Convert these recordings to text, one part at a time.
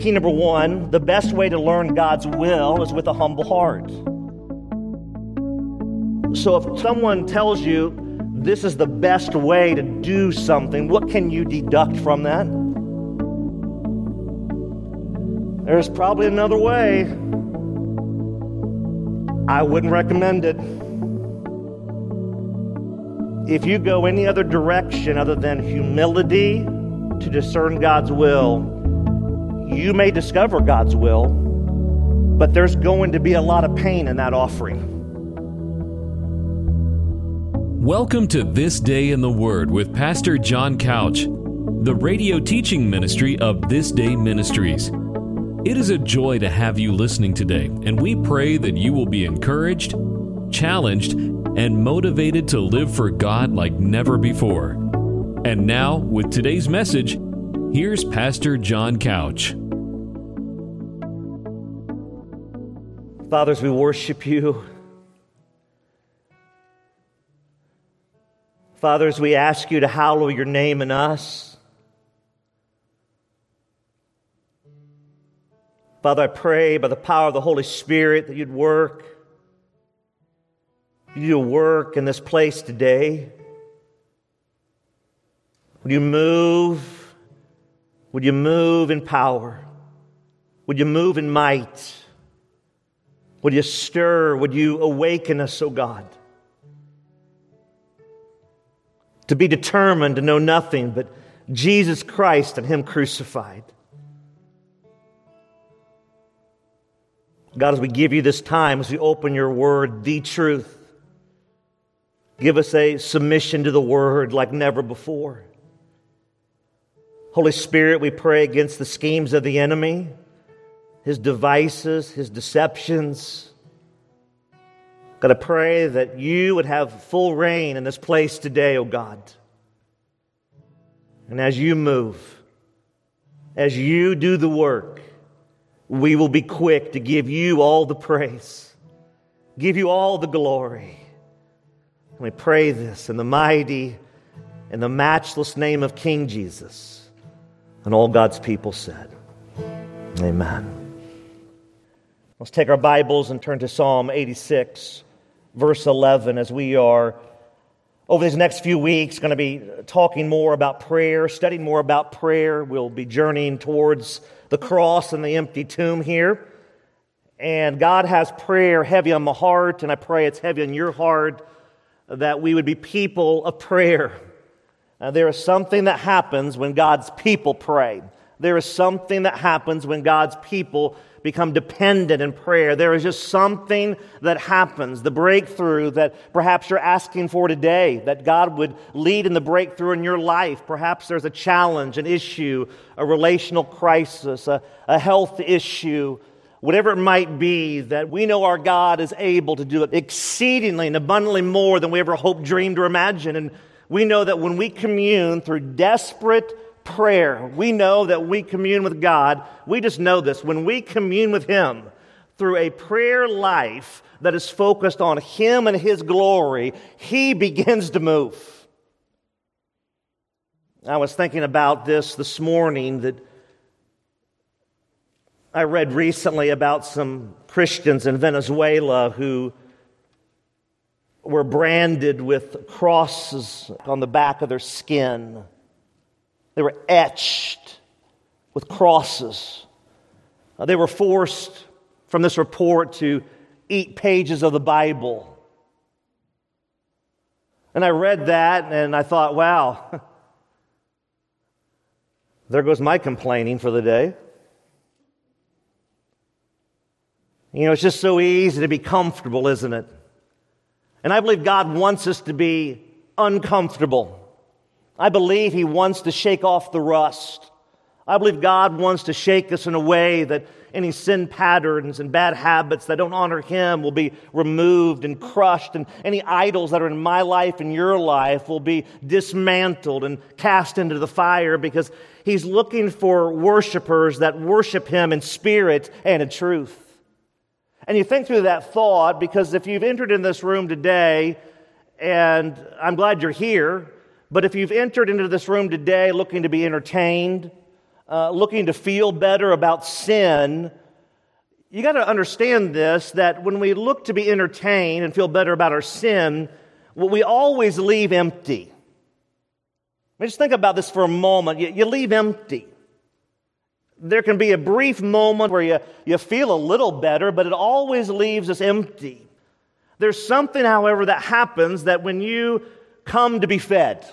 Key number one the best way to learn God's will is with a humble heart. So if someone tells you this is the best way to do something, what can you deduct from that? There's probably another way. I wouldn't recommend it. If you go any other direction other than humility to discern God's will, you may discover God's will, but there's going to be a lot of pain in that offering. Welcome to This Day in the Word with Pastor John Couch, the radio teaching ministry of This Day Ministries. It is a joy to have you listening today, and we pray that you will be encouraged, challenged, and motivated to live for God like never before. And now, with today's message, here's Pastor John Couch. Fathers, we worship you. Fathers, we ask you to hallow your name in us. Father, I pray by the power of the Holy Spirit that you'd work. You work in this place today. Would you move? Would you move in power? Would you move in might? Would you stir? Would you awaken us, O oh God? To be determined to know nothing but Jesus Christ and Him crucified. God, as we give you this time, as we open your word, the truth, give us a submission to the word like never before. Holy Spirit, we pray against the schemes of the enemy, his devices, his deceptions. God, I pray that you would have full reign in this place today, O oh God. And as you move, as you do the work, we will be quick to give you all the praise, give you all the glory. And we pray this in the mighty and the matchless name of King Jesus. And all God's people said, Amen. Let's take our Bibles and turn to Psalm 86, verse 11, as we are over these next few weeks going to be talking more about prayer, studying more about prayer. We'll be journeying towards the cross and the empty tomb here. And God has prayer heavy on my heart, and I pray it's heavy on your heart that we would be people of prayer. Uh, there is something that happens when God's people pray. There is something that happens when God's people become dependent in prayer. There is just something that happens, the breakthrough that perhaps you're asking for today, that God would lead in the breakthrough in your life. Perhaps there's a challenge, an issue, a relational crisis, a, a health issue, whatever it might be, that we know our God is able to do it exceedingly and abundantly more than we ever hoped, dreamed, or imagined. And we know that when we commune through desperate prayer. We know that we commune with God. We just know this. When we commune with Him through a prayer life that is focused on Him and His glory, He begins to move. I was thinking about this this morning that I read recently about some Christians in Venezuela who were branded with crosses on the back of their skin. They were etched with crosses. They were forced from this report to eat pages of the Bible. And I read that and I thought, wow, there goes my complaining for the day. You know, it's just so easy to be comfortable, isn't it? And I believe God wants us to be uncomfortable. I believe He wants to shake off the rust. I believe God wants to shake us in a way that any sin patterns and bad habits that don't honor Him will be removed and crushed, and any idols that are in my life and your life will be dismantled and cast into the fire because He's looking for worshipers that worship Him in spirit and in truth. And you think through that thought because if you've entered in this room today, and I'm glad you're here, but if you've entered into this room today looking to be entertained, uh, looking to feel better about sin, you got to understand this that when we look to be entertained and feel better about our sin, well, we always leave empty. I mean, just think about this for a moment. You, you leave empty. There can be a brief moment where you, you feel a little better, but it always leaves us empty. There's something, however, that happens that when you come to be fed,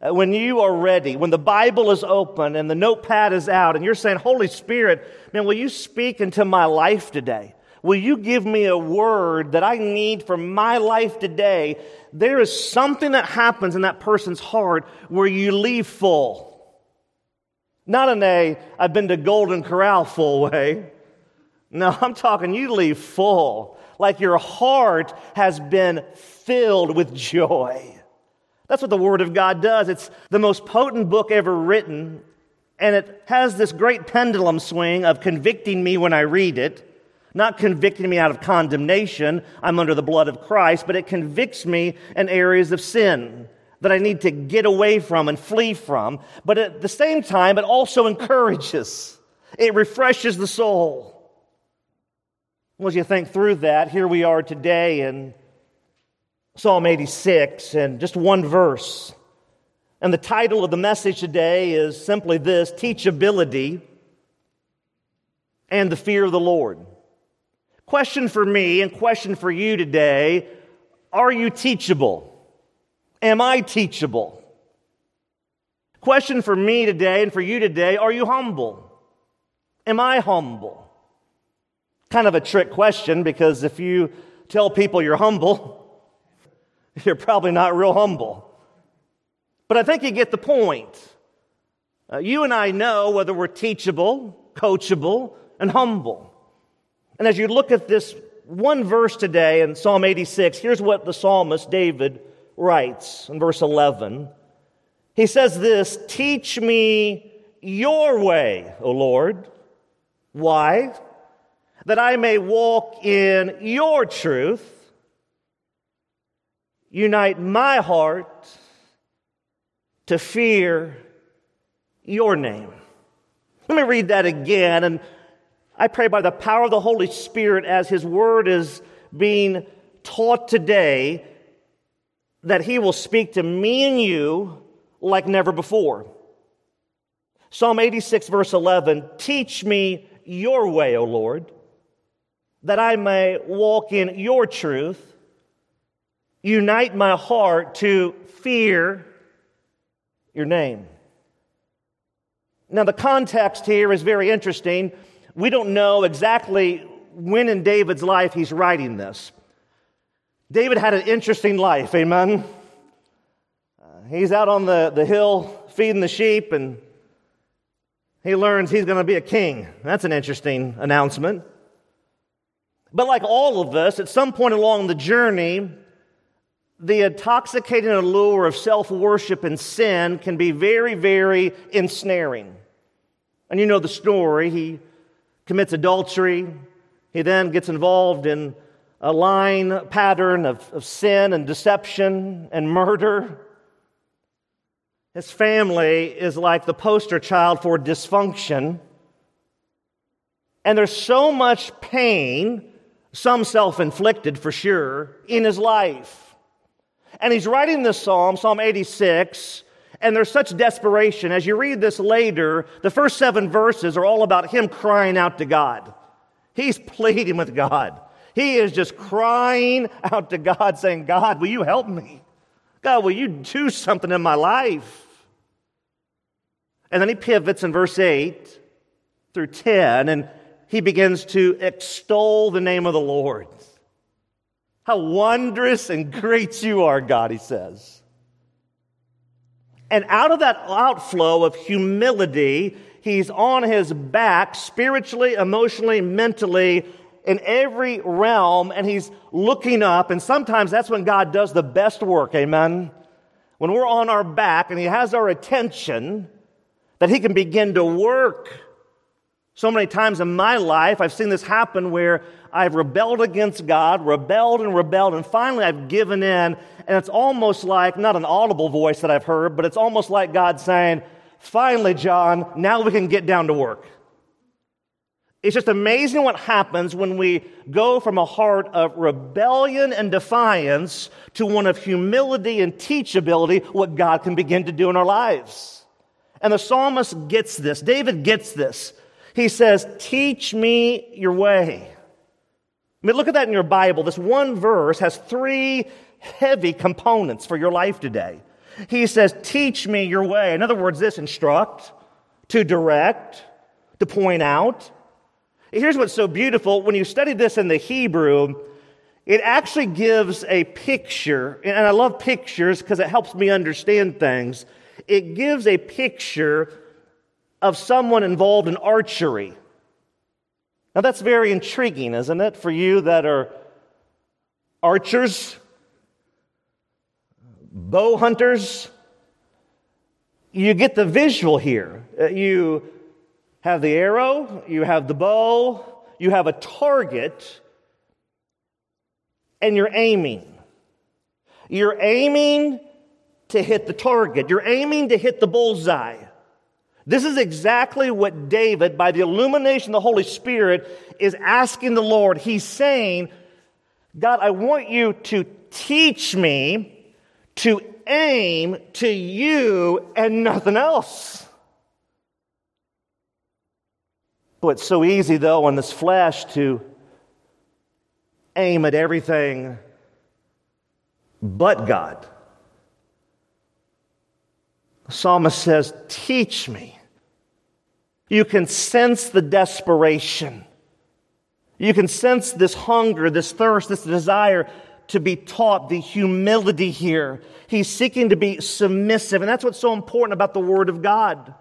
Uh, when you are ready, when the Bible is open and the notepad is out, and you're saying, Holy Spirit, man, will you speak into my life today? Will you give me a word that I need for my life today? There is something that happens in that person's heart where you leave full. Not in a, I've been to Golden Corral full way. No, I'm talking you leave full, like your heart has been filled with joy. That's what the Word of God does. It's the most potent book ever written, and it has this great pendulum swing of convicting me when I read it, not convicting me out of condemnation, I'm under the blood of Christ, but it convicts me in areas of sin that I need to get away from and flee from. But at the same time, it also encourages, it refreshes the soul. Well, as you think through that, here we are today in Psalm 86 and just one verse. And the title of the message today is simply this Teachability and the Fear of the Lord. Question for me and question for you today Are you teachable? Am I teachable? Question for me today and for you today Are you humble? Am I humble? Kind of a trick question because if you tell people you're humble, you're probably not real humble. But I think you get the point. Uh, you and I know whether we're teachable, coachable, and humble. And as you look at this one verse today in Psalm 86, here's what the psalmist David writes in verse 11. He says this Teach me your way, O Lord. Why? that I may walk in your truth. Unite my heart to fear your name. Let me read that again. And I pray by the power of the Holy Spirit as His Word is being taught today that He will speak to me and you like never before. Psalm 86, verse 11 Teach me your way, O Lord that I may walk in your truth. Unite my heart to fear your name. Now, the context here is very interesting. We don't know exactly when in David's life he's writing this. David had an interesting life, amen? Uh, he's out on the, the hill feeding the sheep, and he learns he's going to be a king. That's an interesting announcement. But like all of us, at some point along the journey, the intoxicating allure of self worship and sin can be very, very ensnaring. And you know the story. He commits adultery. He then gets involved in a line pattern of, of sin and deception and murder. His family is like the poster child for dysfunction. And there's so much pain some self inflicted for sure, in his life. And he's writing this psalm, Psalm 86, and there's such desperation. As you read this later, the first seven verses are all about him crying out to God. He's pleading with God. He is just crying out to God, saying, God, will you help me? God, will you do something in my life? And then he pivots in verse 8 through 10, and he begins to extol the name of the Lord. How wondrous and great you are, God, he says. And out of that outflow of humility, he's on his back spiritually, emotionally, mentally, in every realm, and he's looking up. And sometimes that's when God does the best work, amen? When we're on our back and he has our attention, that he can begin to work so many times in my life, I've seen this happen where I've rebelled against God, rebelled and rebelled, and finally I've given in. And it's almost like, not an audible voice that I've heard, but it's almost like God saying, finally, John, now we can get down to work. It's just amazing what happens when we go from a heart of rebellion and defiance to one of humility and teachability, what God can begin to do in our lives. And the psalmist gets this. David gets this. He says, Teach me your way. I mean, look at that in your Bible. This one verse has three heavy components for your life today. He says, Teach me your way. In other words, this instruct, to direct, to point out. Here's what's so beautiful. When you study this in the Hebrew, it actually gives a picture, and I love pictures because it helps me understand things. It gives a picture of someone involved in archery. Now, that's very intriguing, isn't it, for you that are archers, bow hunters? You get the visual here. Uh, you have the arrow, you have the bow, you have a target, and you're aiming. You're aiming to hit the target, you're aiming to hit the bullseye. This is exactly what David, by the illumination of the Holy Spirit, is asking the Lord. He's saying, God, I want you to teach me to aim to you and nothing else. But it's so easy, though, in this flesh to aim at everything but God. The psalmist says, Teach me. You can sense the desperation. You can sense this hunger, this thirst, this desire to be taught, the humility here. He's seeking to be submissive. And that's what's so important about the Word of God.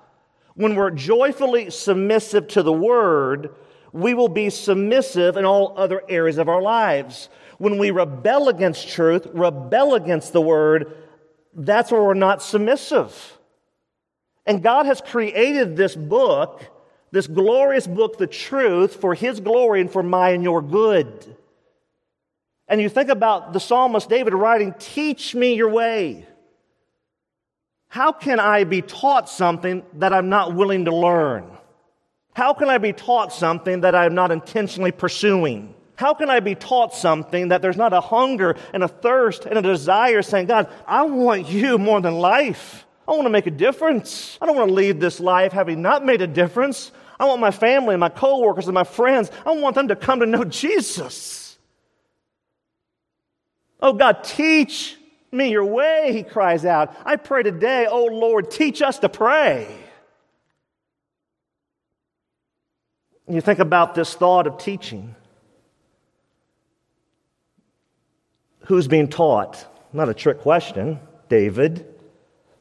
When we're joyfully submissive to the Word, we will be submissive in all other areas of our lives. When we rebel against truth, rebel against the Word, that's where we're not submissive. And God has created this book, this glorious book, the truth, for His glory and for my and your good. And you think about the psalmist David writing, Teach me your way. How can I be taught something that I'm not willing to learn? How can I be taught something that I'm not intentionally pursuing? How can I be taught something that there's not a hunger and a thirst and a desire saying, God, I want you more than life. I want to make a difference. I don't want to leave this life having not made a difference. I want my family and my coworkers and my friends, I want them to come to know Jesus. Oh God, teach me your way, he cries out. I pray today, oh Lord, teach us to pray. You think about this thought of teaching. Who's being taught? Not a trick question. David,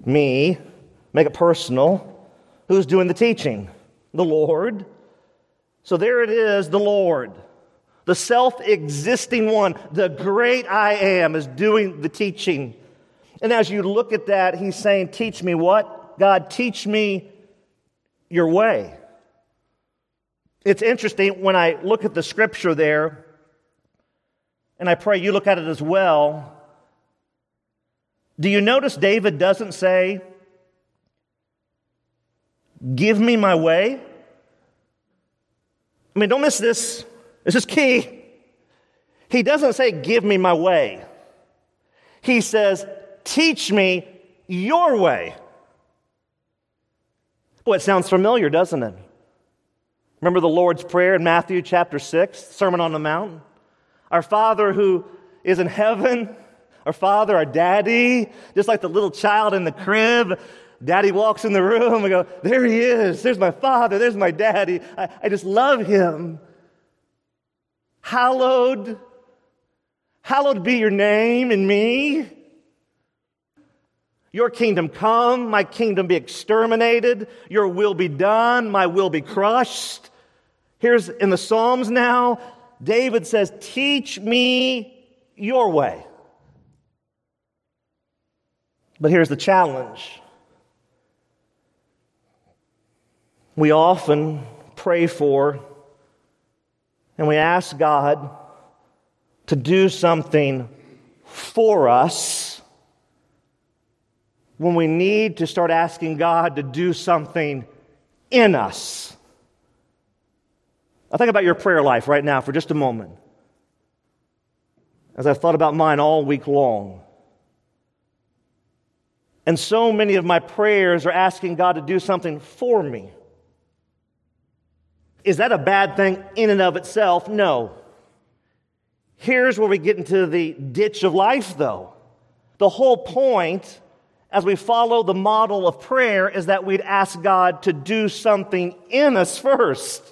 me, make it personal. Who's doing the teaching? The Lord. So there it is, the Lord the self existing one, the great I am, is doing the teaching. And as you look at that, he's saying, Teach me what? God, teach me your way. It's interesting when I look at the scripture there, and I pray you look at it as well. Do you notice David doesn't say, Give me my way? I mean, don't miss this. This is key. He doesn't say, Give me my way. He says, Teach me your way. Well, it sounds familiar, doesn't it? Remember the Lord's Prayer in Matthew chapter 6, Sermon on the Mount? Our Father who is in heaven, our Father, our Daddy, just like the little child in the crib. Daddy walks in the room and go, There he is. There's my Father. There's my Daddy. I, I just love him. Hallowed, hallowed be your name in me. Your kingdom come, my kingdom be exterminated. Your will be done, my will be crushed. Here's in the Psalms now, David says, Teach me your way. But here's the challenge. We often pray for and we ask God to do something for us, when we need to start asking God to do something in us. I think about your prayer life right now for just a moment. As I've thought about mine all week long. And so many of my prayers are asking God to do something for me. Is that a bad thing in and of itself? No. Here's where we get into the ditch of life, though. The whole point, as we follow the model of prayer, is that we'd ask God to do something in us first.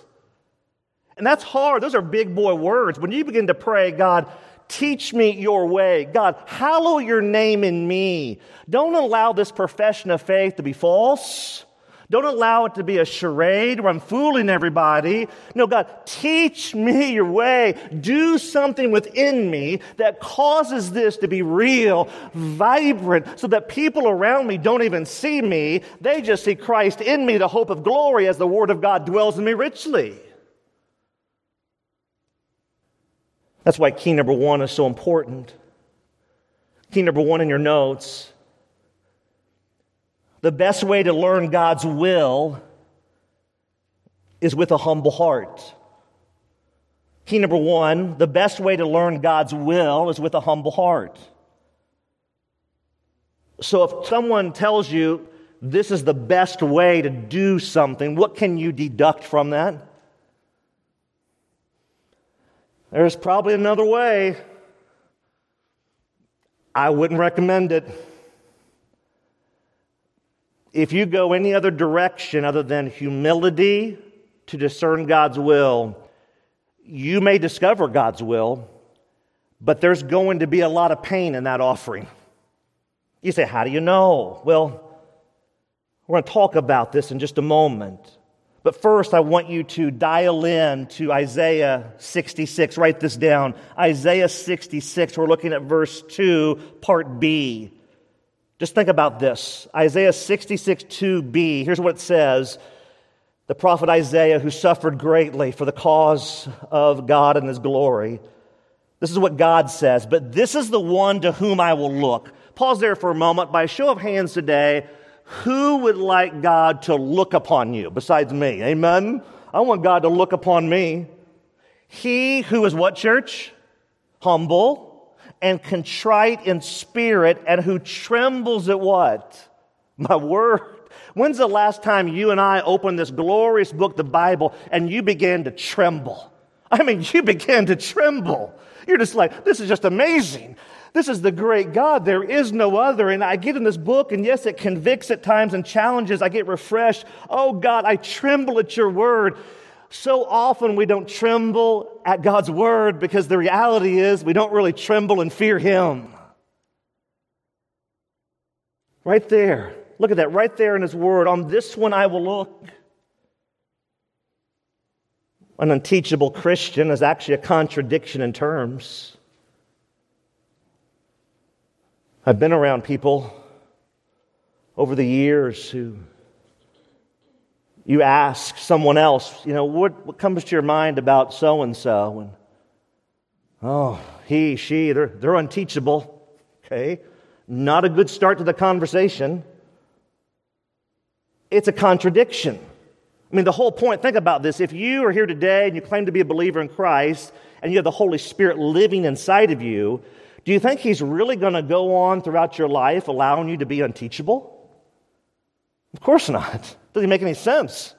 And that's hard. Those are big boy words. When you begin to pray, God, teach me your way. God, hallow your name in me. Don't allow this profession of faith to be false. Don't allow it to be a charade where I'm fooling everybody. No, God, teach me your way. Do something within me that causes this to be real, vibrant, so that people around me don't even see me. They just see Christ in me, the hope of glory, as the Word of God dwells in me richly. That's why key number one is so important. Key number one in your notes the best way to learn God's will is with a humble heart. Key number one the best way to learn God's will is with a humble heart. So if someone tells you this is the best way to do something, what can you deduct from that? There's probably another way. I wouldn't recommend it. If you go any other direction other than humility to discern God's will, you may discover God's will, but there's going to be a lot of pain in that offering. You say, How do you know? Well, we're going to talk about this in just a moment. But first, I want you to dial in to Isaiah 66. Write this down. Isaiah 66, we're looking at verse 2, part B. Just think about this Isaiah 66, 2b. Here's what it says The prophet Isaiah, who suffered greatly for the cause of God and his glory. This is what God says, but this is the one to whom I will look. Pause there for a moment. By a show of hands today, who would like God to look upon you besides me? Amen? I want God to look upon me. He who is what, church? Humble and contrite in spirit and who trembles at what? My word. When's the last time you and I opened this glorious book, the Bible, and you began to tremble? I mean, you began to tremble. You're just like, this is just amazing. This is the great God. There is no other. And I get in this book, and yes, it convicts at times and challenges. I get refreshed. Oh, God, I tremble at your word. So often we don't tremble at God's word because the reality is we don't really tremble and fear Him. Right there. Look at that, right there in His word. On this one I will look. An unteachable Christian is actually a contradiction in terms. I've been around people over the years who you ask someone else, you know, what, what comes to your mind about so and so? And oh, he, she, they're, they're unteachable. Okay. Not a good start to the conversation. It's a contradiction. I mean, the whole point, think about this. If you are here today and you claim to be a believer in Christ and you have the Holy Spirit living inside of you, do you think he's really going to go on throughout your life allowing you to be unteachable? Of course not. Doesn't make any sense.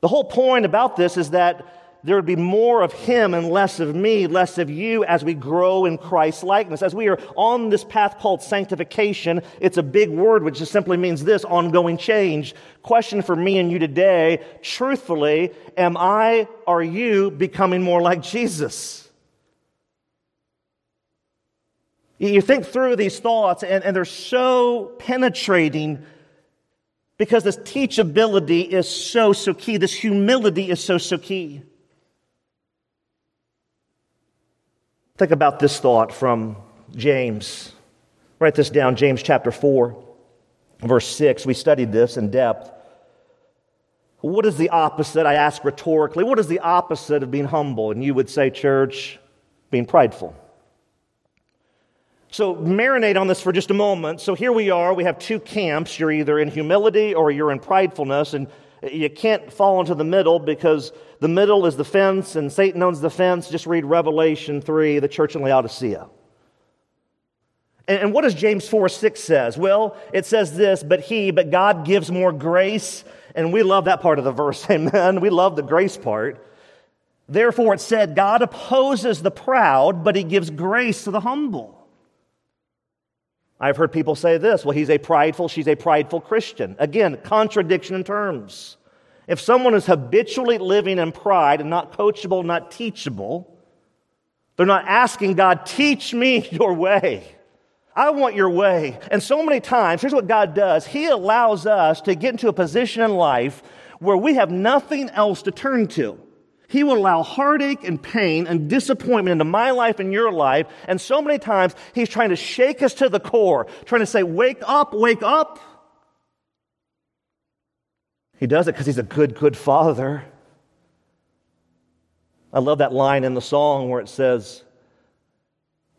The whole point about this is that there would be more of him and less of me, less of you as we grow in Christ's likeness. As we are on this path called sanctification, it's a big word which just simply means this ongoing change. Question for me and you today truthfully, am I, are you becoming more like Jesus? You think through these thoughts, and, and they're so penetrating because this teachability is so, so key. This humility is so, so key. Think about this thought from James. Write this down, James chapter 4, verse 6. We studied this in depth. What is the opposite? I ask rhetorically. What is the opposite of being humble? And you would say, church, being prideful. So, marinate on this for just a moment. So, here we are. We have two camps. You're either in humility or you're in pridefulness. And you can't fall into the middle because the middle is the fence and Satan owns the fence. Just read Revelation 3, the church in Laodicea. And, what does James 4 6 says? Well, it says this, but he, but God gives more grace. And we love that part of the verse. Amen. We love the grace part. Therefore, it said, God opposes the proud, but he gives grace to the humble. I've heard people say this well, he's a prideful, she's a prideful Christian. Again, contradiction in terms. If someone is habitually living in pride and not coachable, not teachable, they're not asking God, teach me your way. I want your way. And so many times, here's what God does He allows us to get into a position in life where we have nothing else to turn to. He will allow heartache and pain and disappointment into my life and your life. And so many times, He's trying to shake us to the core, trying to say, Wake up, wake up. He does it because He's a good, good Father. I love that line in the song where it says,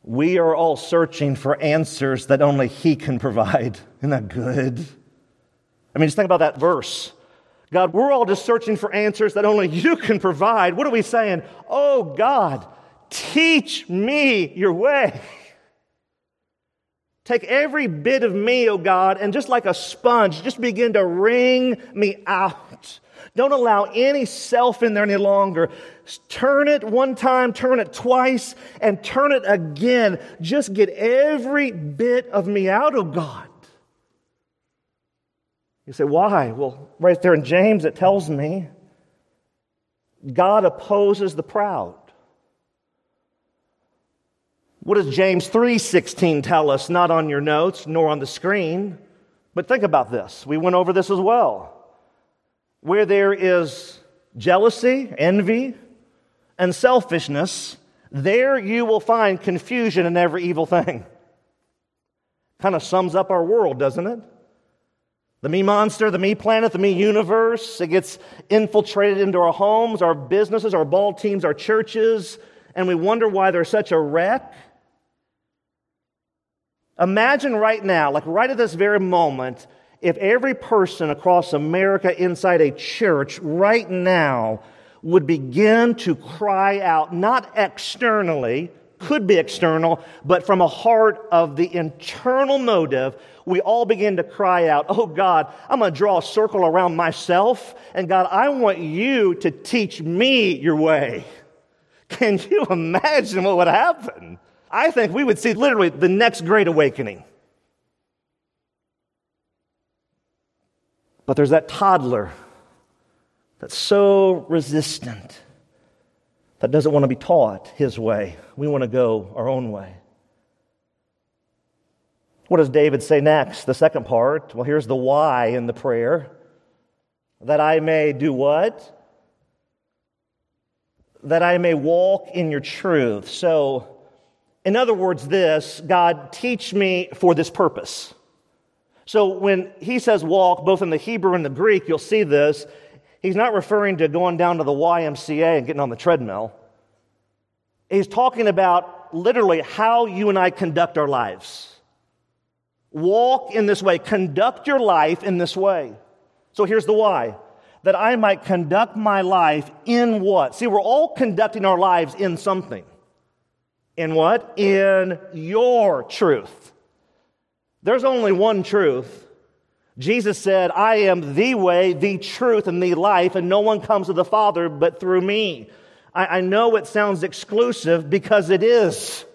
We are all searching for answers that only He can provide. Isn't that good? I mean, just think about that verse. God, we're all just searching for answers that only you can provide. What are we saying? Oh, God, teach me your way. Take every bit of me, oh God, and just like a sponge, just begin to wring me out. Don't allow any self in there any longer. Turn it one time, turn it twice, and turn it again. Just get every bit of me out, oh God. You say, why? Well, right there in James, it tells me God opposes the proud. What does James 3:16 tell us? Not on your notes nor on the screen, but think about this. We went over this as well. Where there is jealousy, envy, and selfishness, there you will find confusion in every evil thing. Kind of sums up our world, doesn't it? The me monster, the me planet, the me universe, it gets infiltrated into our homes, our businesses, our ball teams, our churches, and we wonder why they're such a wreck. Imagine right now, like right at this very moment, if every person across America inside a church right now would begin to cry out, not externally, could be external, but from a heart of the internal motive, we all begin to cry out, Oh God, I'm going to draw a circle around myself. And God, I want you to teach me your way. Can you imagine what would happen? I think we would see literally the next great awakening. But there's that toddler that's so resistant that doesn't want to be taught his way. We want to go our own way. What does David say next? The second part. Well, here's the why in the prayer that I may do what? That I may walk in your truth. So, in other words, this God, teach me for this purpose. So, when he says walk, both in the Hebrew and the Greek, you'll see this. He's not referring to going down to the YMCA and getting on the treadmill. He's talking about literally how you and I conduct our lives. Walk in this way, conduct your life in this way. So here's the why that I might conduct my life in what? See, we're all conducting our lives in something. In what? In your truth. There's only one truth, Jesus said, I am the way, the truth, and the life, and no one comes to the Father but through me. I, I know it sounds exclusive because it is.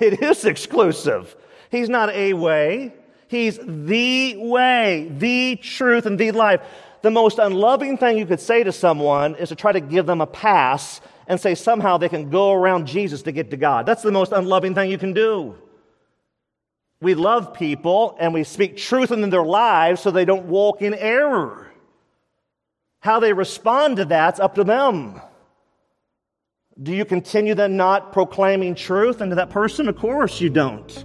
It is exclusive. He's not a way, He's the way, the truth, and the life. The most unloving thing you could say to someone is to try to give them a pass and say somehow they can go around Jesus to get to God. That's the most unloving thing you can do. We love people and we speak truth into their lives so they don't walk in error. How they respond to that's up to them. Do you continue then not proclaiming truth into that person? Of course you don't.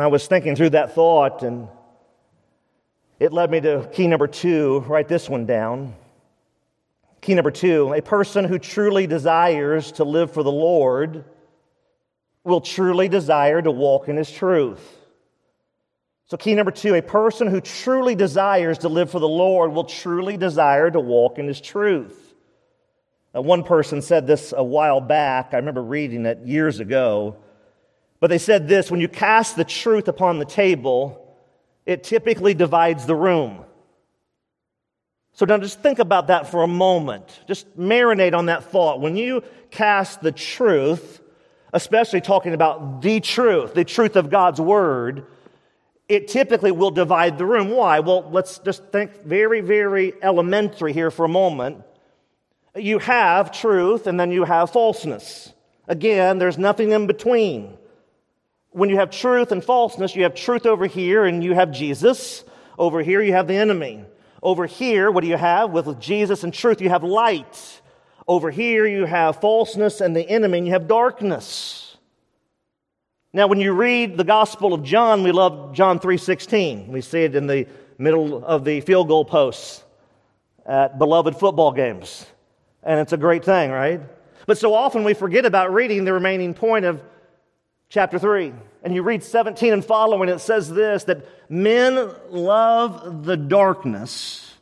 I was thinking through that thought, and it led me to key number two. Write this one down. Key number two a person who truly desires to live for the Lord will truly desire to walk in his truth. So, key number two a person who truly desires to live for the Lord will truly desire to walk in his truth. Now, one person said this a while back. I remember reading it years ago. But they said this when you cast the truth upon the table, it typically divides the room. So now just think about that for a moment. Just marinate on that thought. When you cast the truth, especially talking about the truth, the truth of God's word, it typically will divide the room. Why? Well, let's just think very, very elementary here for a moment. You have truth and then you have falseness. Again, there's nothing in between when you have truth and falseness, you have truth over here and you have Jesus. Over here, you have the enemy. Over here, what do you have? With Jesus and truth, you have light. Over here, you have falseness and the enemy, and you have darkness. Now, when you read the Gospel of John, we love John 3.16. We see it in the middle of the field goal posts at beloved football games. And it's a great thing, right? But so often we forget about reading the remaining point of chapter 3. And you read 17 and following, it says this that men love the darkness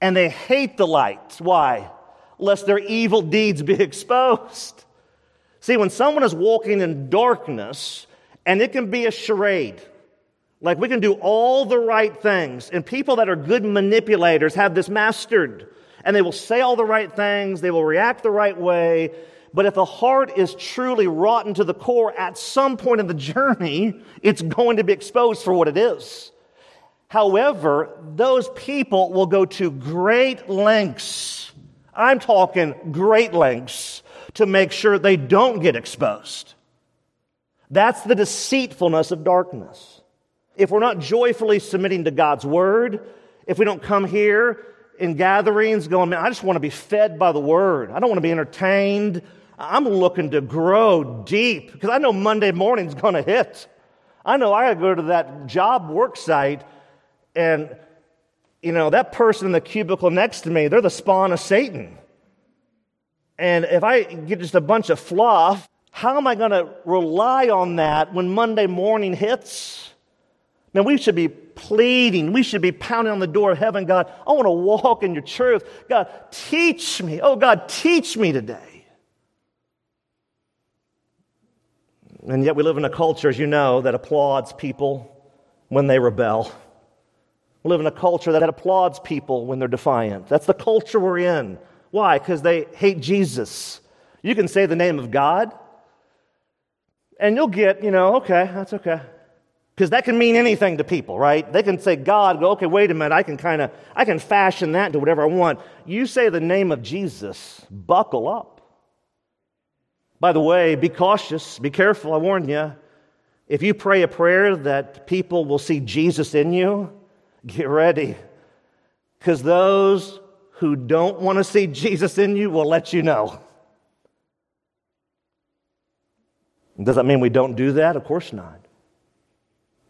and they hate the light. Why? Lest their evil deeds be exposed. See, when someone is walking in darkness, and it can be a charade, like we can do all the right things, and people that are good manipulators have this mastered, and they will say all the right things, they will react the right way, but if the heart is truly rotten to the core, at some point in the journey, it's going to be exposed for what it is. However, those people will go to great lengths. I'm talking great lengths to make sure they don't get exposed. That's the deceitfulness of darkness. If we're not joyfully submitting to God's word, if we don't come here in gatherings going, man, I just want to be fed by the word. I don't want to be entertained. I'm looking to grow deep because I know Monday morning's going to hit. I know I got to go to that job work site and, you know, that person in the cubicle next to me, they're the spawn of Satan. And if I get just a bunch of fluff, how am I going to rely on that when Monday morning hits? Man, we should be pleading. We should be pounding on the door of heaven. God, I want to walk in your truth. God, teach me. Oh, God, teach me today. And yet we live in a culture, as you know, that applauds people when they rebel. We live in a culture that applauds people when they're defiant. That's the culture we're in. Why? Because they hate Jesus. You can say the name of God, and you'll get, you know, okay, that's okay. Because that can mean anything to people, right? They can say God, go, okay, wait a minute, I can kind of, I can fashion that into whatever I want. You say the name of Jesus, buckle up. By the way, be cautious, be careful, I warn you. If you pray a prayer that people will see Jesus in you, get ready. Because those who don't want to see Jesus in you will let you know. Does that mean we don't do that? Of course not.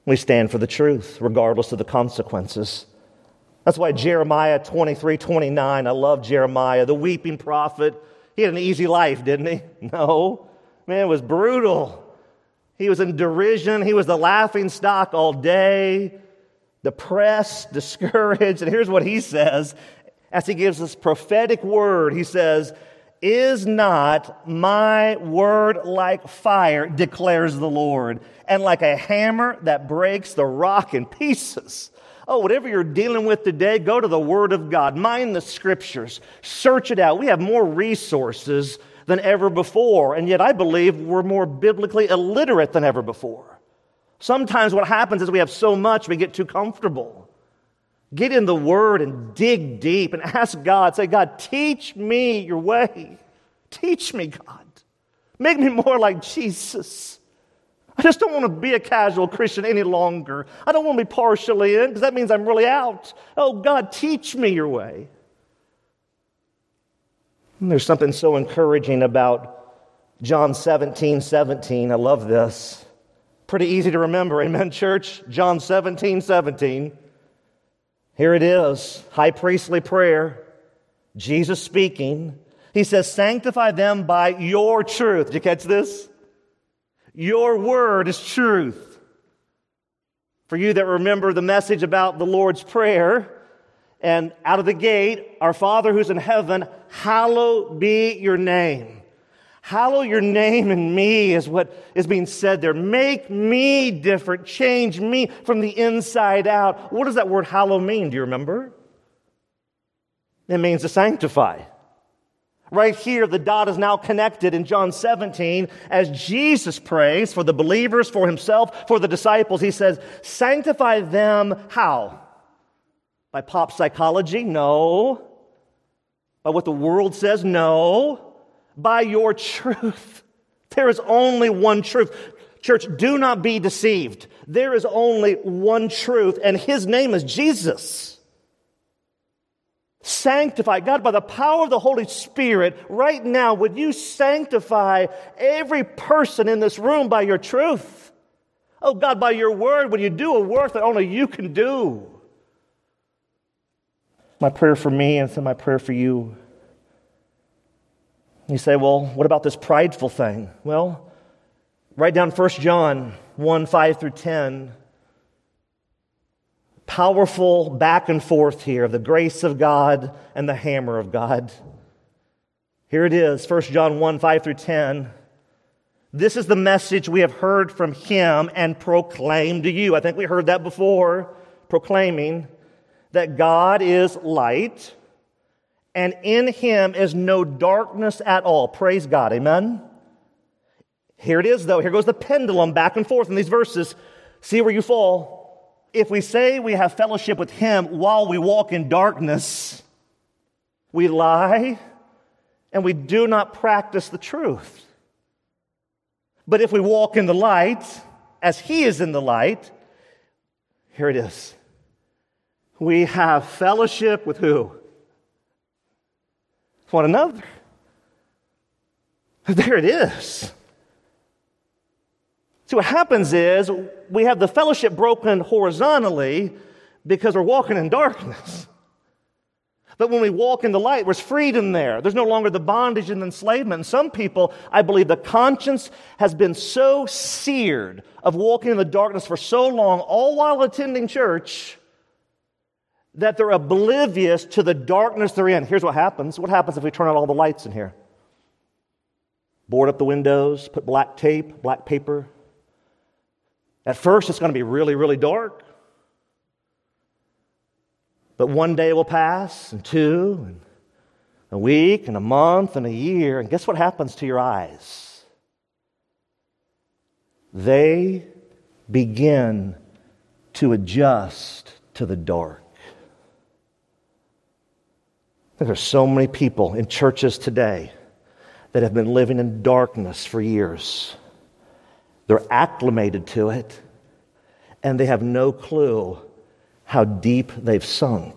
We stand for the truth, regardless of the consequences. That's why Jeremiah 23 29, I love Jeremiah, the weeping prophet he had an easy life, didn't he? No. Man, it was brutal. He was in derision. He was the laughing stock all day, depressed, discouraged. And here's what he says as he gives this prophetic word He says, Is not my word like fire, declares the Lord, and like a hammer that breaks the rock in pieces? Oh, whatever you're dealing with today, go to the Word of God. Mind the Scriptures. Search it out. We have more resources than ever before, and yet I believe we're more biblically illiterate than ever before. Sometimes what happens is we have so much, we get too comfortable. Get in the Word and dig deep and ask God, say, God, teach me your way. Teach me, God. Make me more like Jesus. I just don't want to be a casual Christian any longer. I don't want to be partially in because that means I'm really out. Oh, God, teach me your way. And there's something so encouraging about John 17 17. I love this. Pretty easy to remember. Amen, church? John 17 17. Here it is high priestly prayer. Jesus speaking. He says, Sanctify them by your truth. Did you catch this? Your word is truth. For you that remember the message about the Lord's Prayer, and out of the gate, our Father who's in heaven, hallowed be your name. Hallow your name in me is what is being said there. Make me different. Change me from the inside out. What does that word hallow mean? Do you remember? It means to sanctify. Right here, the dot is now connected in John 17 as Jesus prays for the believers, for himself, for the disciples. He says, Sanctify them how? By pop psychology? No. By what the world says? No. By your truth. There is only one truth. Church, do not be deceived. There is only one truth, and his name is Jesus. Sanctify, God, by the power of the Holy Spirit, right now, would you sanctify every person in this room by your truth? Oh, God, by your word, would you do a work that only you can do? My prayer for me and so my prayer for you. You say, well, what about this prideful thing? Well, write down 1 John 1 5 through 10 powerful back and forth here of the grace of God and the hammer of God. Here it is, 1 John 1 5 through 10. This is the message we have heard from him and proclaimed to you. I think we heard that before, proclaiming that God is light and in him is no darkness at all. Praise God. Amen. Here it is, though. Here goes the pendulum back and forth in these verses. See where you fall. If we say we have fellowship with Him while we walk in darkness, we lie and we do not practice the truth. But if we walk in the light, as He is in the light, here it is. We have fellowship with who? One another. There it is. See, what happens is we have the fellowship broken horizontally because we're walking in darkness. But when we walk in the light, there's freedom there. There's no longer the bondage and enslavement. And some people, I believe, the conscience has been so seared of walking in the darkness for so long, all while attending church, that they're oblivious to the darkness they're in. Here's what happens. What happens if we turn out all the lights in here? Board up the windows, put black tape, black paper, at first, it's going to be really, really dark. But one day will pass, and two, and a week, and a month, and a year. And guess what happens to your eyes? They begin to adjust to the dark. There are so many people in churches today that have been living in darkness for years. They're acclimated to it, and they have no clue how deep they've sunk.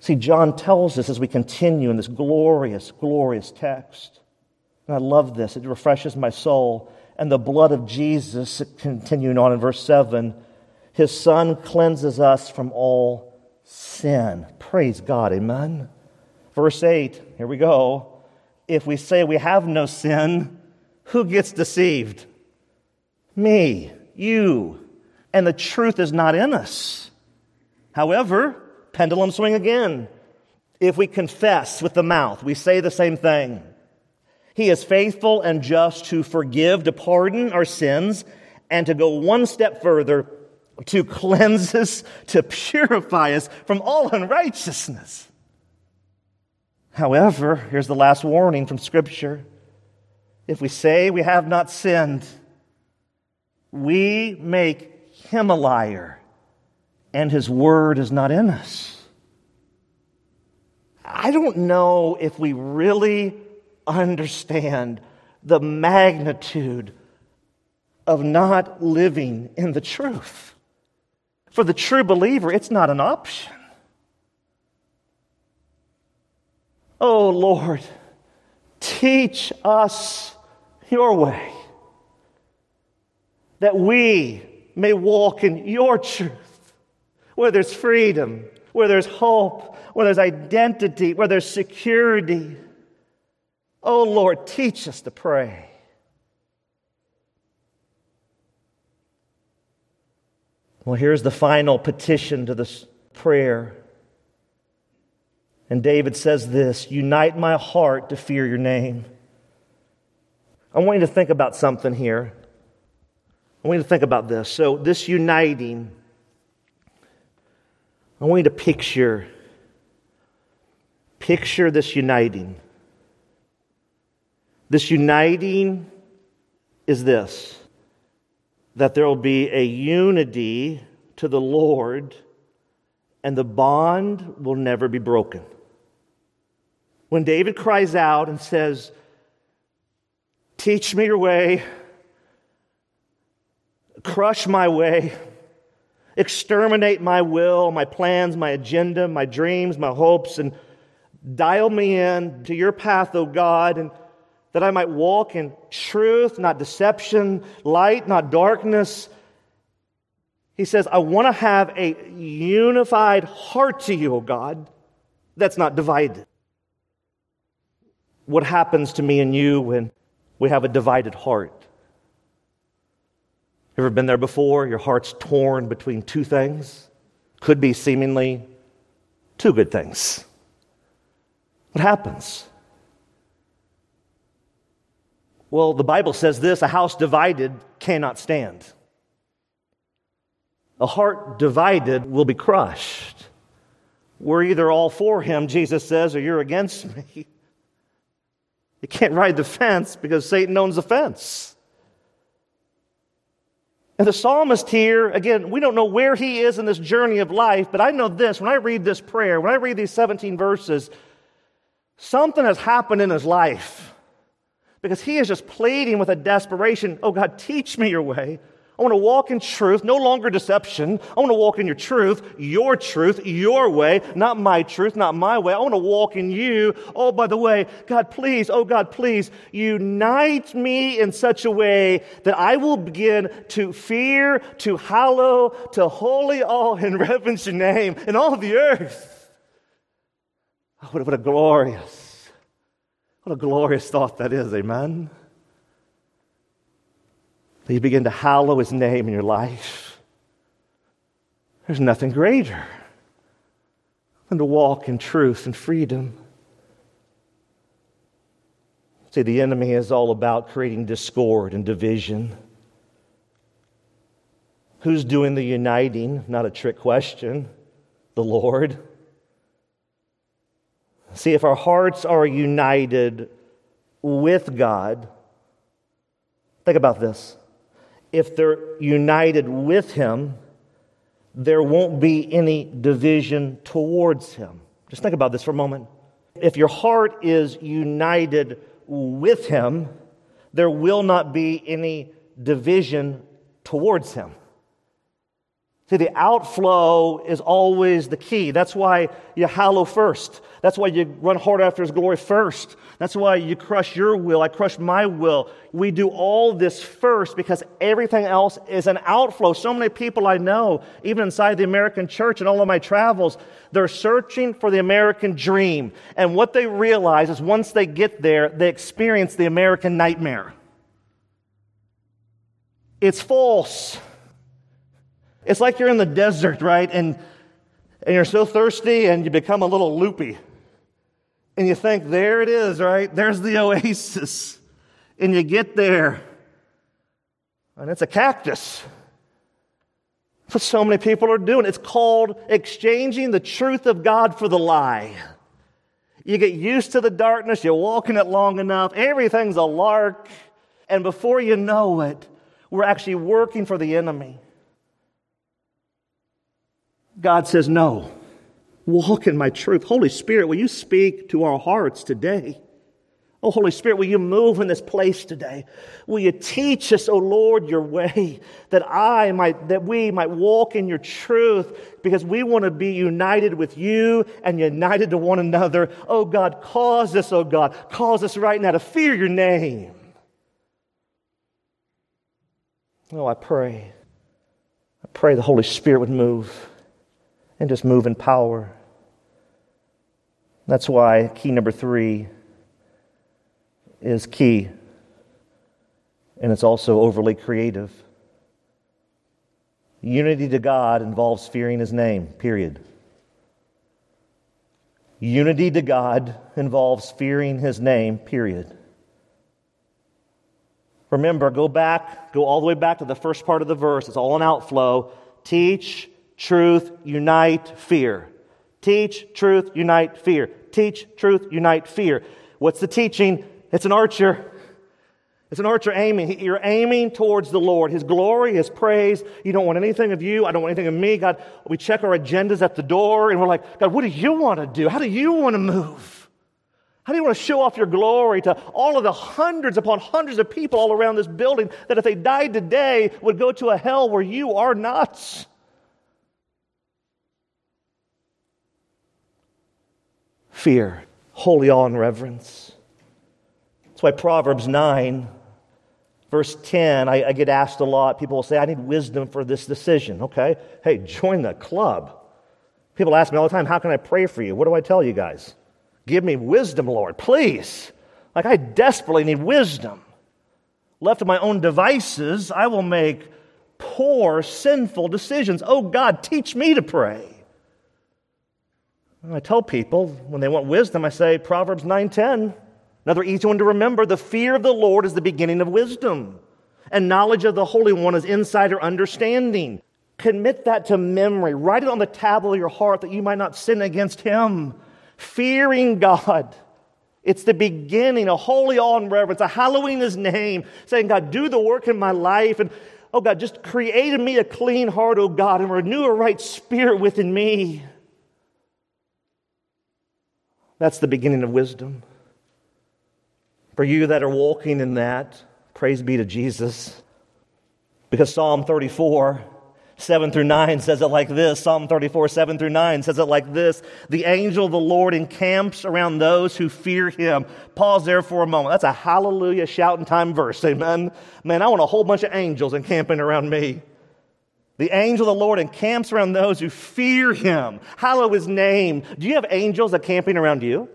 See, John tells us as we continue in this glorious, glorious text. And I love this, it refreshes my soul. And the blood of Jesus, continuing on in verse 7, his son cleanses us from all sin. Praise God, amen. Verse 8, here we go if we say we have no sin, who gets deceived? Me, you. And the truth is not in us. However, pendulum swing again. If we confess with the mouth, we say the same thing. He is faithful and just to forgive, to pardon our sins, and to go one step further to cleanse us, to purify us from all unrighteousness. However, here's the last warning from Scripture. If we say we have not sinned, we make him a liar, and his word is not in us. I don't know if we really understand the magnitude of not living in the truth. For the true believer, it's not an option. Oh Lord, teach us your way that we may walk in your truth, where there's freedom, where there's hope, where there's identity, where there's security. Oh Lord, teach us to pray. Well, here's the final petition to this prayer. And David says this Unite my heart to fear your name. I want you to think about something here. I want you to think about this. So, this uniting, I want you to picture, picture this uniting. This uniting is this that there will be a unity to the Lord and the bond will never be broken. When David cries out and says, Teach me your way, crush my way, exterminate my will, my plans, my agenda, my dreams, my hopes, and dial me in to your path, O God, and that I might walk in truth, not deception, light, not darkness. He says, I want to have a unified heart to you, O God, that's not divided. What happens to me and you when we have a divided heart? Ever been there before? Your heart's torn between two things? Could be seemingly two good things. What happens? Well, the Bible says this a house divided cannot stand. A heart divided will be crushed. We're either all for him, Jesus says, or you're against me. You can't ride the fence because Satan owns the fence. And the psalmist here, again, we don't know where he is in this journey of life, but I know this when I read this prayer, when I read these 17 verses, something has happened in his life because he is just pleading with a desperation oh, God, teach me your way. I want to walk in truth, no longer deception. I want to walk in your truth, your truth, your way, not my truth, not my way. I want to walk in you. Oh, by the way, God, please, oh God, please unite me in such a way that I will begin to fear, to hallow, to holy all and reverence your name in all the earth. Oh, what a glorious, what a glorious thought that is, amen that you begin to hallow his name in your life. There's nothing greater than to walk in truth and freedom. See, the enemy is all about creating discord and division. Who's doing the uniting? Not a trick question. The Lord. See, if our hearts are united with God, think about this if they're united with Him, there won't be any division towards Him. Just think about this for a moment. If your heart is united with Him, there will not be any division towards Him. See, the outflow is always the key. That's why you hallow first. That's why you run hard after His glory first. That's why you crush your will. I crush my will. We do all this first because everything else is an outflow. So many people I know, even inside the American church and all of my travels, they're searching for the American dream. And what they realize is once they get there, they experience the American nightmare. It's false. It's like you're in the desert, right? And, and you're so thirsty and you become a little loopy. And you think, there it is, right? There's the oasis. And you get there. And it's a cactus. That's what so many people are doing. It's called exchanging the truth of God for the lie. You get used to the darkness, you walk in it long enough, everything's a lark, and before you know it, we're actually working for the enemy. God says, No, walk in my truth. Holy Spirit, will you speak to our hearts today? Oh, Holy Spirit, will you move in this place today? Will you teach us, oh Lord, your way, that I might, that we might walk in your truth, because we want to be united with you and united to one another. Oh God, cause us, oh God, cause us right now to fear your name. Oh, I pray. I pray the Holy Spirit would move and just move in power. That's why key number three is key, and it's also overly creative. Unity to God involves fearing His name, period. Unity to God involves fearing His name, period. Remember, go back, go all the way back to the first part of the verse. It's all an outflow. Teach, truth, unite, fear. Teach, truth, unite, fear. Teach, truth, unite, fear. What's the teaching? It's an archer. It's an archer aiming. You're aiming towards the Lord, His glory, His praise. You don't want anything of you. I don't want anything of me. God, we check our agendas at the door and we're like, God, what do you want to do? How do you want to move? How do you want to show off your glory to all of the hundreds upon hundreds of people all around this building that if they died today would go to a hell where you are not? Fear, holy awe and reverence. That's why Proverbs 9, verse 10, I, I, get asked a lot. People will say, I need wisdom for this decision. Okay, hey, join the club. People ask me all the time, How can I pray for you? What do I tell you guys? Give me wisdom, Lord, please. Like, I desperately need wisdom. Left to my own devices, I will make poor, sinful decisions. Oh, God, teach me to pray. I tell people when they want wisdom, I say Proverbs 9:10. Another easy one to remember the fear of the Lord is the beginning of wisdom, and knowledge of the Holy One is insider understanding. Commit that to memory. Write it on the tablet of your heart that you might not sin against Him. Fearing God. It's the beginning, a holy awe and reverence, a hallowing His name, saying, God, do the work in my life. And, oh God, just create in me a clean heart, oh God, and renew a right spirit within me. That's the beginning of wisdom. For you that are walking in that, praise be to Jesus. Because Psalm 34, 7 through 9 says it like this Psalm 34, 7 through 9 says it like this The angel of the Lord encamps around those who fear him. Pause there for a moment. That's a hallelujah shouting time verse. Amen. Man, I want a whole bunch of angels encamping around me. The angel of the Lord encamps around those who fear him. Hallow his name. Do you have angels encamping around you?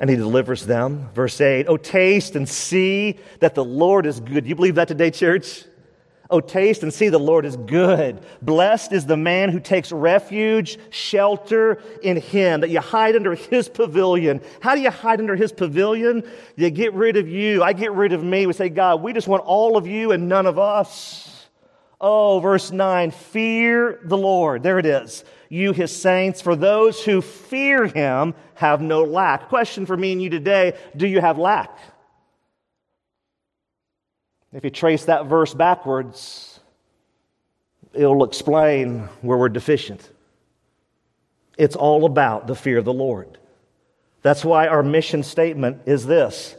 and he delivers them. Verse 8, oh, taste and see that the Lord is good. You believe that today, church? Oh, taste and see the Lord is good. Blessed is the man who takes refuge, shelter in him, that you hide under his pavilion. How do you hide under his pavilion? You get rid of you. I get rid of me. We say, God, we just want all of you and none of us. Oh, verse 9, fear the Lord. There it is. You, his saints, for those who fear him have no lack. Question for me and you today do you have lack? If you trace that verse backwards, it'll explain where we're deficient. It's all about the fear of the Lord. That's why our mission statement is this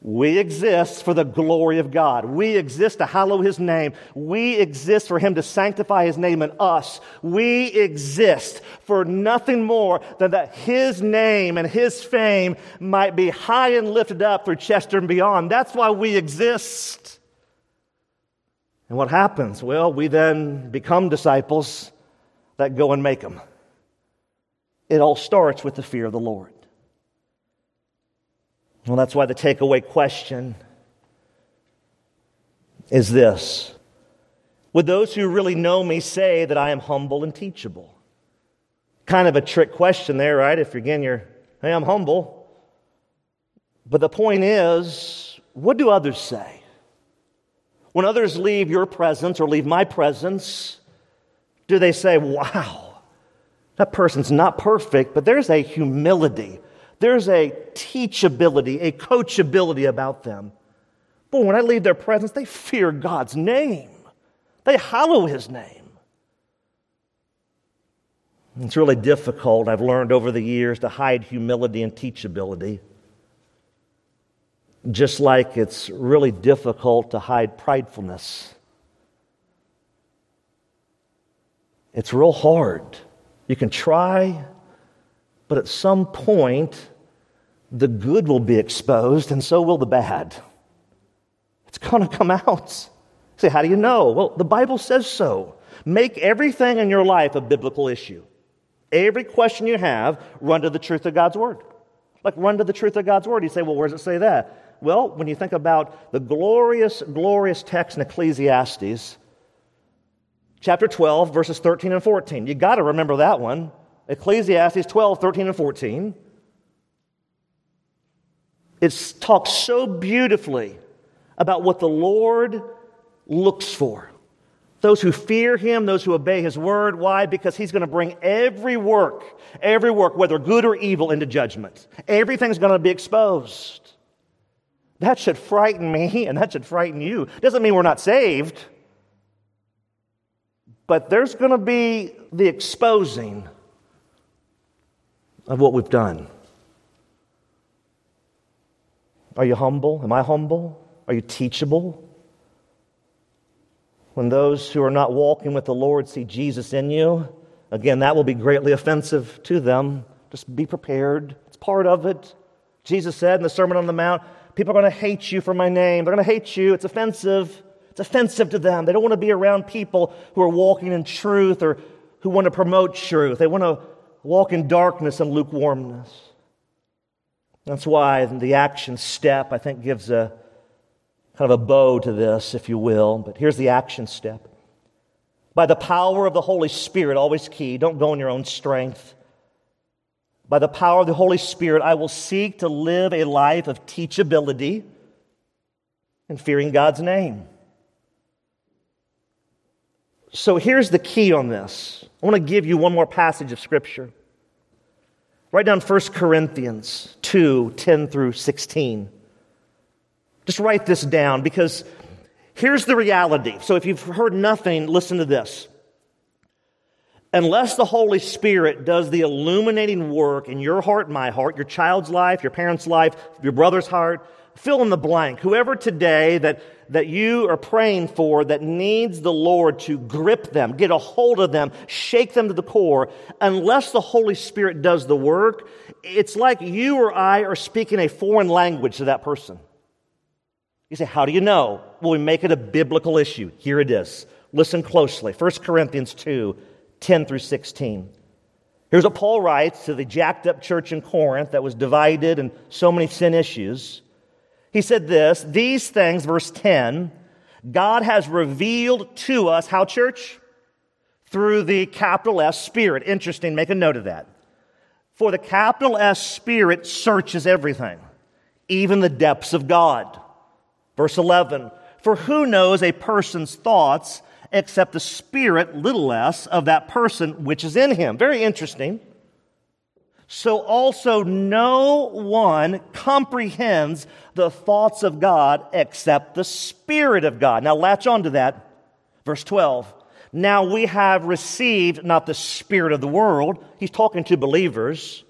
we exist for the glory of God. We exist to hallow His name. We exist for Him to sanctify His name in us. We exist for nothing more than that His name and His fame might be high and lifted up through Chester and beyond. That's why we exist. And what happens? Well, we then become disciples that go and make them. It all starts with the fear of the Lord. Well, that's why the takeaway question is this Would those who really know me say that I am humble and teachable? Kind of a trick question there, right? If you're again you're, hey, I'm humble. But the point is, what do others say? When others leave your presence or leave my presence, do they say, wow, that person's not perfect, but there's a humility, there's a teachability, a coachability about them. But when I leave their presence, they fear God's name, they hallow his name. It's really difficult, I've learned over the years, to hide humility and teachability. Just like it's really difficult to hide pridefulness. It's real hard. You can try, but at some point, the good will be exposed, and so will the bad. It's going to come out. say, how do you know? Well, the Bible says so. Make everything in your life a biblical issue. Every question you have, run to the truth of God's Word. Like, run to the truth of God's Word. You say, well, where does it say that? Well, when you think about the glorious, glorious text in Ecclesiastes, chapter 12, verses 13 and 14. You got to remember that one. Ecclesiastes 12, 13, and 14. It talks so beautifully about what the Lord looks for. Those who fear him, those who obey his word. Why? Because he's going to bring every work, every work, whether good or evil, into judgment. Everything's going to be exposed. That should frighten me and that should frighten you. Doesn't mean we're not saved, but there's going to be the exposing of what we've done. Are you humble? Am I humble? Are you teachable? When those who are not walking with the Lord see Jesus in you, again, that will be greatly offensive to them. Just be prepared. It's part of it. Jesus said in the Sermon on the Mount, People are going to hate you for my name. They're going to hate you. It's offensive. It's offensive to them. They don't want to be around people who are walking in truth or who want to promote truth. They want to walk in darkness and lukewarmness. That's why the action step, I think, gives a kind of a bow to this, if you will. But here's the action step. By the power of the Holy Spirit, always key, don't go in your own strength. By the power of the Holy Spirit, I will seek to live a life of teachability and fearing God's name. So here's the key on this. I want to give you one more passage of Scripture. Write down 1 Corinthians 2 10 through 16. Just write this down because here's the reality. So if you've heard nothing, listen to this. Unless the Holy Spirit does the illuminating work in your heart, my heart, your child's life, your parent's life, your brother's heart, fill in the blank. Whoever today that, that you are praying for that needs the Lord to grip them, get a hold of them, shake them to the core, unless the Holy Spirit does the work, it's like you or I are speaking a foreign language to that person. You say, How do you know? Well, we make it a biblical issue. Here it is. Listen closely 1 Corinthians 2 10 through 16. Here's what Paul writes to the jacked up church in Corinth that was divided and so many sin issues. He said this These things, verse 10, God has revealed to us, how, church? Through the capital S Spirit. Interesting, make a note of that. For the capital S Spirit searches everything, even the depths of God. Verse 11, for who knows a person's thoughts except the spirit, little s, of that person which is in him? Very interesting. So also no one comprehends the thoughts of God except the Spirit of God. Now latch on to that. Verse 12. Now we have received not the Spirit of the world. He's talking to believers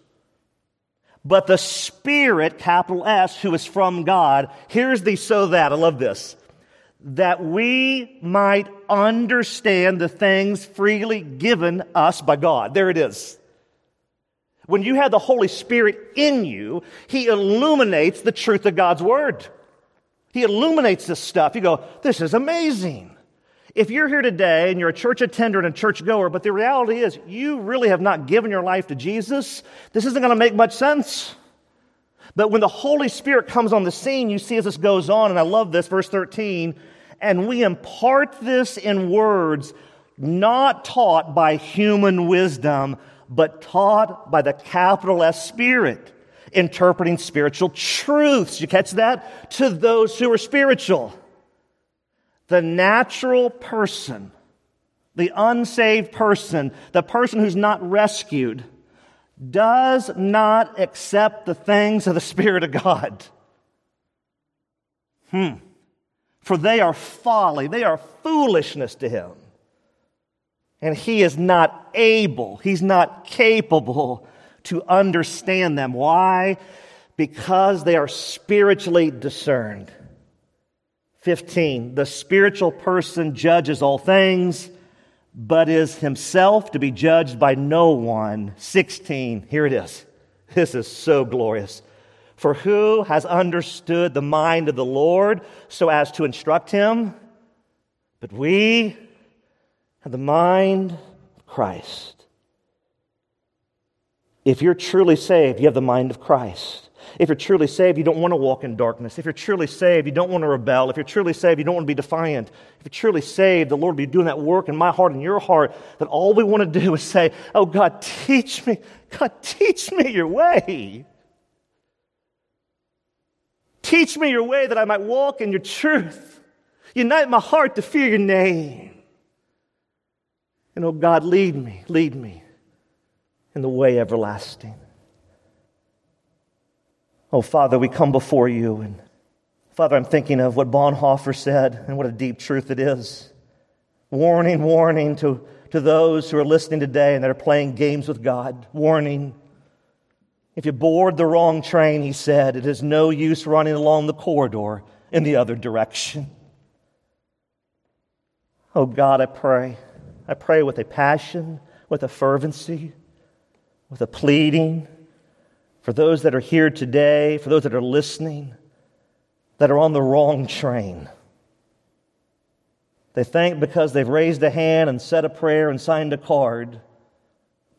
but the Spirit, capital S, who is from God. Here's the so that. I love this. That we might understand the things freely given us by God. There it is. When you have the Holy Spirit in you, He illuminates the truth of God's Word. He illuminates this stuff. You go, this is amazing. If you're here today and you're a church attender and a church goer, but the reality is you really have not given your life to Jesus, this isn't going to make much sense. But when the Holy Spirit comes on the scene, you see as this goes on, and I love this, verse 13, and we impart this in words not taught by human wisdom, but taught by the capital S Spirit interpreting spiritual truths. You catch that? To those who are spiritual. The natural person, the unsaved person, the person who's not rescued, does not accept the things of the Spirit of God. Hmm. For they are folly, they are foolishness to him. And he is not able, he's not capable to understand them. Why? Because they are spiritually discerned. 15. The spiritual person judges all things, but is himself to be judged by no one. 16. Here it is. This is so glorious. For who has understood the mind of the Lord so as to instruct him? But we have the mind of Christ. If you're truly saved, you have the mind of Christ. If you're truly saved, you don't want to walk in darkness. If you're truly saved, you don't want to rebel. If you're truly saved, you don't want to be defiant. If you're truly saved, the Lord will be doing that work in my heart and your heart that all we want to do is say, Oh, God, teach me. God, teach me your way. Teach me your way that I might walk in your truth. Unite my heart to fear your name. And oh God, lead me, lead me in the way everlasting. Oh, Father, we come before you. And Father, I'm thinking of what Bonhoeffer said and what a deep truth it is. Warning, warning to, to those who are listening today and that are playing games with God. Warning. If you board the wrong train, he said, it is no use running along the corridor in the other direction. Oh God, I pray. I pray with a passion, with a fervency with a pleading for those that are here today, for those that are listening, that are on the wrong train. They think because they've raised a hand and said a prayer and signed a card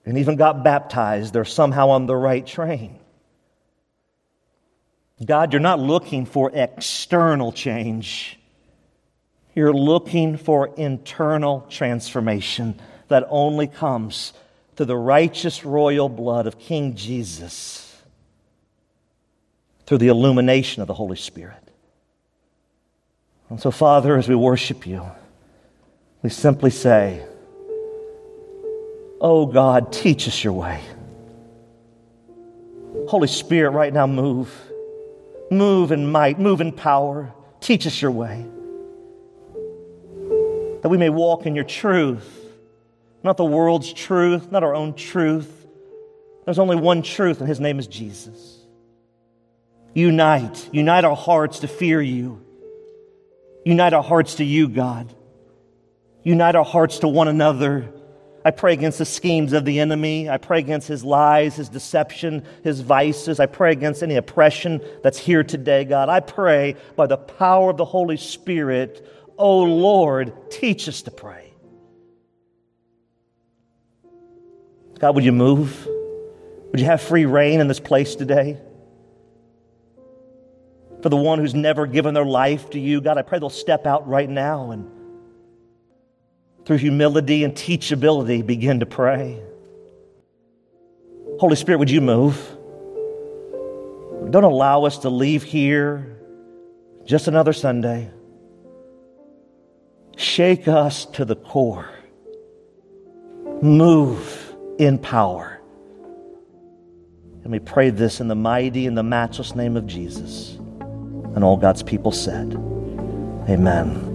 and even got baptized, they're somehow on the right train. God, you're not looking for external change. You're looking for internal transformation that only comes through the righteous royal blood of King Jesus through the illumination of the Holy Spirit. And so, Father, as we worship you, we simply say, Oh God, teach us your way. Holy Spirit, right now, move. Move in might, move in power. Teach us your way. That we may walk in your truth not the world's truth, not our own truth. There's only one truth, and his name is Jesus. Unite. Unite our hearts to fear you. Unite our hearts to you, God. Unite our hearts to one another. I pray against the schemes of the enemy. I pray against his lies, his deception, his vices. I pray against any oppression that's here today, God. I pray by the power of the Holy Spirit, oh Lord, teach us to pray. God, would you move? Would you have free reign in this place today? For the one who's never given their life to you, God, I pray they'll step out right now and through humility and teachability begin to pray. Holy Spirit, would you move? Don't allow us to leave here just another Sunday. Shake us to the core. Move in power. And we pray this in the mighty and the matchless name of Jesus. And all God's people said, Amen.